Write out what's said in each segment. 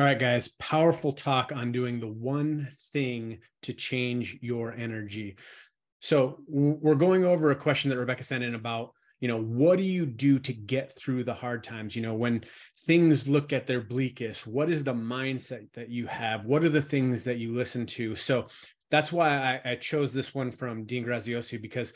All right, guys, powerful talk on doing the one thing to change your energy. So, we're going over a question that Rebecca sent in about, you know, what do you do to get through the hard times? You know, when things look at their bleakest, what is the mindset that you have? What are the things that you listen to? So, that's why I, I chose this one from Dean Graziosi because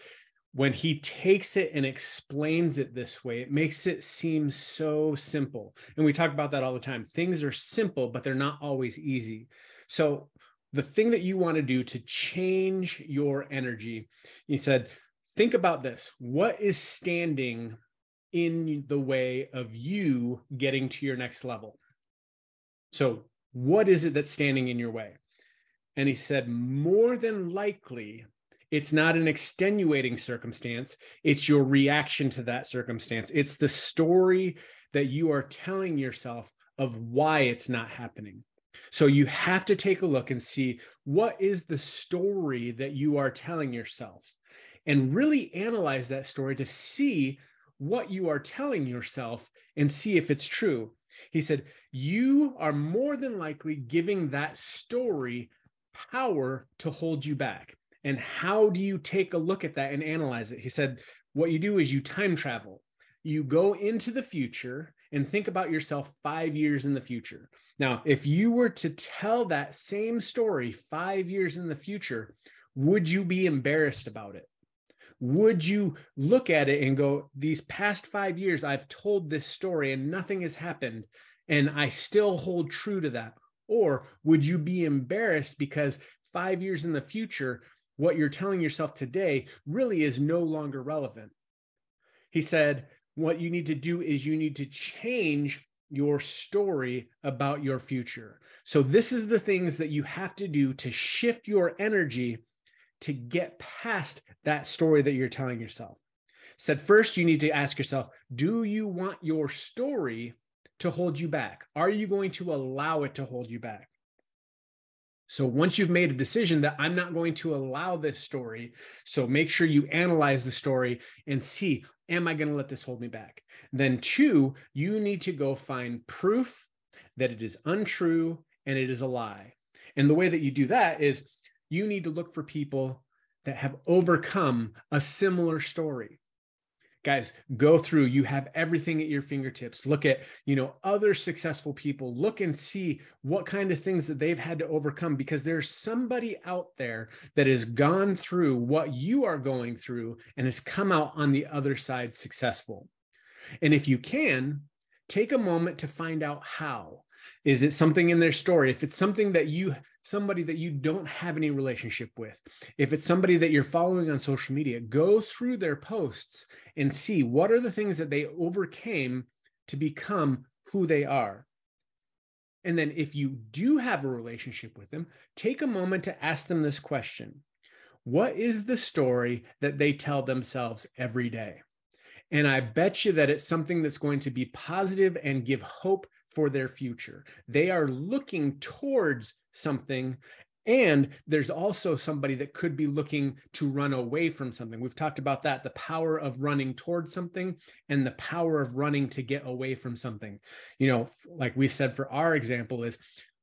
when he takes it and explains it this way, it makes it seem so simple. And we talk about that all the time. Things are simple, but they're not always easy. So, the thing that you want to do to change your energy, he said, think about this. What is standing in the way of you getting to your next level? So, what is it that's standing in your way? And he said, more than likely, it's not an extenuating circumstance. It's your reaction to that circumstance. It's the story that you are telling yourself of why it's not happening. So you have to take a look and see what is the story that you are telling yourself and really analyze that story to see what you are telling yourself and see if it's true. He said, You are more than likely giving that story power to hold you back. And how do you take a look at that and analyze it? He said, what you do is you time travel. You go into the future and think about yourself five years in the future. Now, if you were to tell that same story five years in the future, would you be embarrassed about it? Would you look at it and go, These past five years, I've told this story and nothing has happened, and I still hold true to that? Or would you be embarrassed because five years in the future, what you're telling yourself today really is no longer relevant. He said, What you need to do is you need to change your story about your future. So, this is the things that you have to do to shift your energy to get past that story that you're telling yourself. Said first, you need to ask yourself, do you want your story to hold you back? Are you going to allow it to hold you back? So once you've made a decision that I'm not going to allow this story, so make sure you analyze the story and see, am I going to let this hold me back? Then, two, you need to go find proof that it is untrue and it is a lie. And the way that you do that is you need to look for people that have overcome a similar story guys go through you have everything at your fingertips. Look at you know other successful people. Look and see what kind of things that they've had to overcome because there's somebody out there that has gone through what you are going through and has come out on the other side successful. And if you can take a moment to find out how. Is it something in their story? If it's something that you somebody that you don't have any relationship with, if it's somebody that you're following on social media, go through their posts and see what are the things that they overcame to become who they are. And then, if you do have a relationship with them, take a moment to ask them this question What is the story that they tell themselves every day? And I bet you that it's something that's going to be positive and give hope for their future. They are looking towards something. And there's also somebody that could be looking to run away from something. We've talked about that the power of running towards something and the power of running to get away from something. You know, like we said for our example, is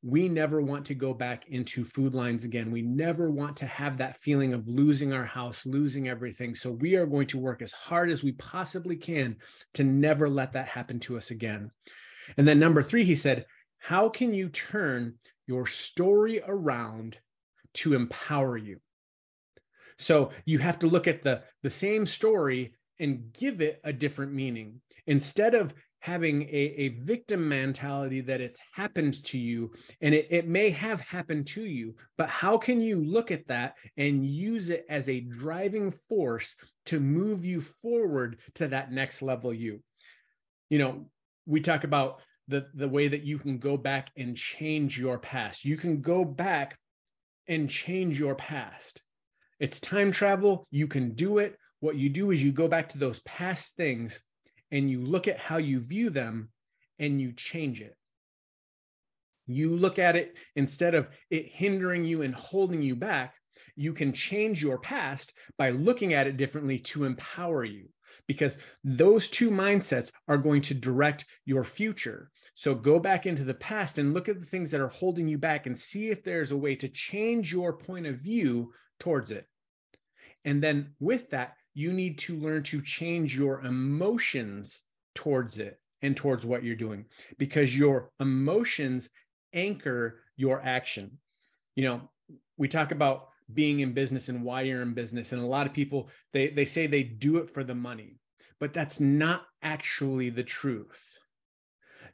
we never want to go back into food lines again. We never want to have that feeling of losing our house, losing everything. So we are going to work as hard as we possibly can to never let that happen to us again. And then number three, he said, How can you turn your story around to empower you? So you have to look at the, the same story and give it a different meaning. Instead of having a, a victim mentality that it's happened to you and it, it may have happened to you, but how can you look at that and use it as a driving force to move you forward to that next level you? You know, we talk about the the way that you can go back and change your past. You can go back and change your past. It's time travel. You can do it. What you do is you go back to those past things and you look at how you view them and you change it. You look at it instead of it hindering you and holding you back, you can change your past by looking at it differently to empower you because those two mindsets are going to direct your future. So go back into the past and look at the things that are holding you back and see if there's a way to change your point of view towards it. And then with that, you need to learn to change your emotions towards it and towards what you're doing because your emotions anchor your action. You know, we talk about being in business and why you're in business. And a lot of people they they say they do it for the money but that's not actually the truth.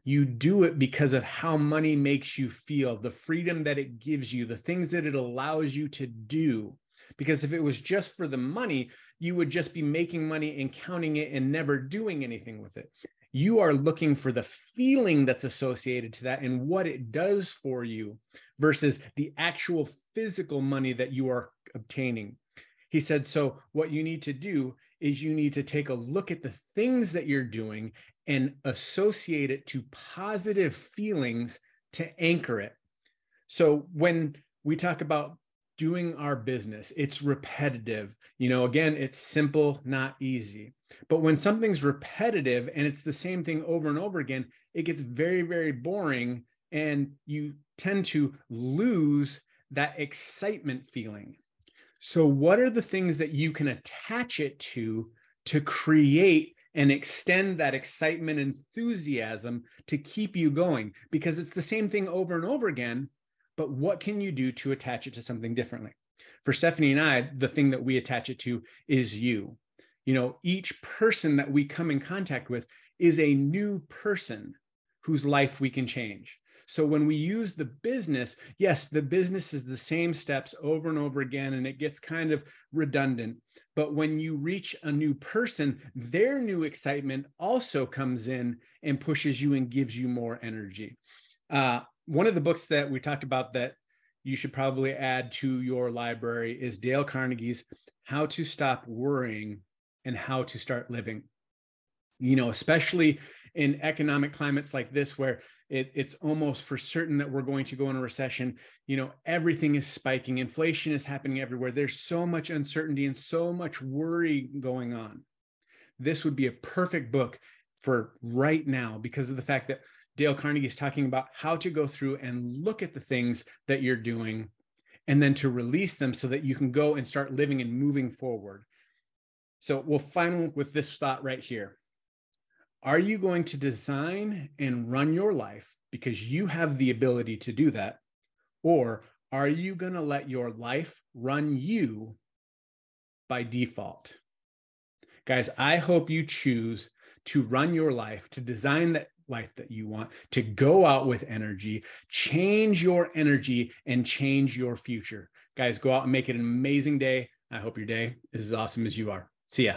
You do it because of how money makes you feel the freedom that it gives you the things that it allows you to do. Because if it was just for the money you would just be making money and counting it and never doing anything with it. You are looking for the feeling that's associated to that and what it does for you versus the actual physical money that you are obtaining. He said, So, what you need to do is you need to take a look at the things that you're doing and associate it to positive feelings to anchor it. So, when we talk about doing our business, it's repetitive. You know, again, it's simple, not easy. But when something's repetitive and it's the same thing over and over again, it gets very, very boring and you tend to lose that excitement feeling. So, what are the things that you can attach it to to create and extend that excitement, enthusiasm to keep you going? Because it's the same thing over and over again, but what can you do to attach it to something differently? For Stephanie and I, the thing that we attach it to is you. You know, each person that we come in contact with is a new person whose life we can change. So when we use the business, yes, the business is the same steps over and over again, and it gets kind of redundant. But when you reach a new person, their new excitement also comes in and pushes you and gives you more energy. Uh, one of the books that we talked about that you should probably add to your library is Dale Carnegie's How to Stop Worrying and How to Start Living. You know, especially in economic climates like this where it, it's almost for certain that we're going to go in a recession. You know everything is spiking. Inflation is happening everywhere. There's so much uncertainty and so much worry going on. This would be a perfect book for right now because of the fact that dale carnegie is talking about how to go through and look at the things that you're doing and then to release them so that you can go and start living and moving forward. So we'll final with this thought right here are you going to design and run your life because you have the ability to do that? Or are you going to let your life run you by default? Guys, I hope you choose to run your life, to design that life that you want, to go out with energy, change your energy, and change your future. Guys, go out and make it an amazing day. I hope your day is as awesome as you are. See ya.